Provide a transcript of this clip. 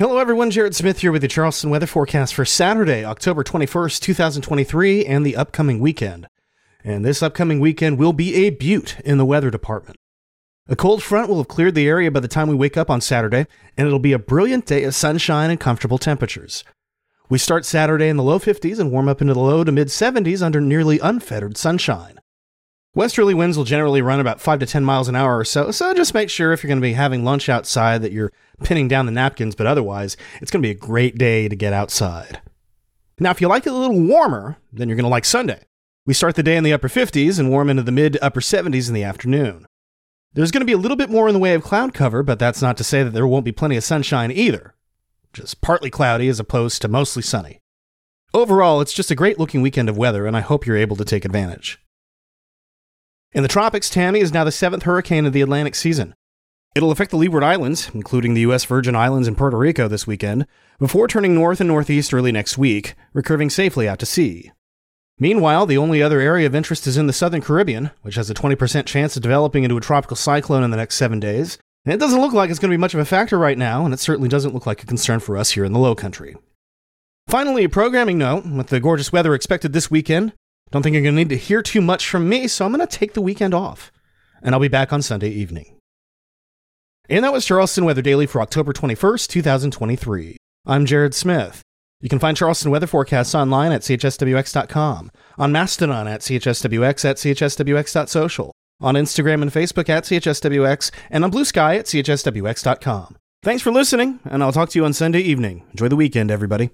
Hello, everyone. Jared Smith here with the Charleston weather forecast for Saturday, October 21st, 2023, and the upcoming weekend. And this upcoming weekend will be a beaut in the weather department. A cold front will have cleared the area by the time we wake up on Saturday, and it'll be a brilliant day of sunshine and comfortable temperatures. We start Saturday in the low 50s and warm up into the low to mid 70s under nearly unfettered sunshine. Westerly winds will generally run about 5 to 10 miles an hour or so, so just make sure if you're going to be having lunch outside that you're pinning down the napkins, but otherwise, it's going to be a great day to get outside. Now, if you like it a little warmer, then you're going to like Sunday. We start the day in the upper 50s and warm into the mid upper 70s in the afternoon. There's going to be a little bit more in the way of cloud cover, but that's not to say that there won't be plenty of sunshine either. Just partly cloudy as opposed to mostly sunny. Overall, it's just a great looking weekend of weather, and I hope you're able to take advantage. In the tropics, Tammy is now the seventh hurricane of the Atlantic season. It'll affect the Leeward Islands, including the U.S. Virgin Islands and Puerto Rico this weekend, before turning north and northeast early next week, recurving safely out to sea. Meanwhile, the only other area of interest is in the southern Caribbean, which has a 20% chance of developing into a tropical cyclone in the next seven days. And it doesn't look like it's going to be much of a factor right now, and it certainly doesn't look like a concern for us here in the Low Country. Finally, a programming note with the gorgeous weather expected this weekend, don't think you're going to need to hear too much from me, so I'm going to take the weekend off. And I'll be back on Sunday evening. And that was Charleston Weather Daily for October 21st, 2023. I'm Jared Smith. You can find Charleston weather forecasts online at chswx.com, on Mastodon at chswx at chswx.social, on Instagram and Facebook at chswx, and on Bluesky at chswx.com. Thanks for listening, and I'll talk to you on Sunday evening. Enjoy the weekend, everybody.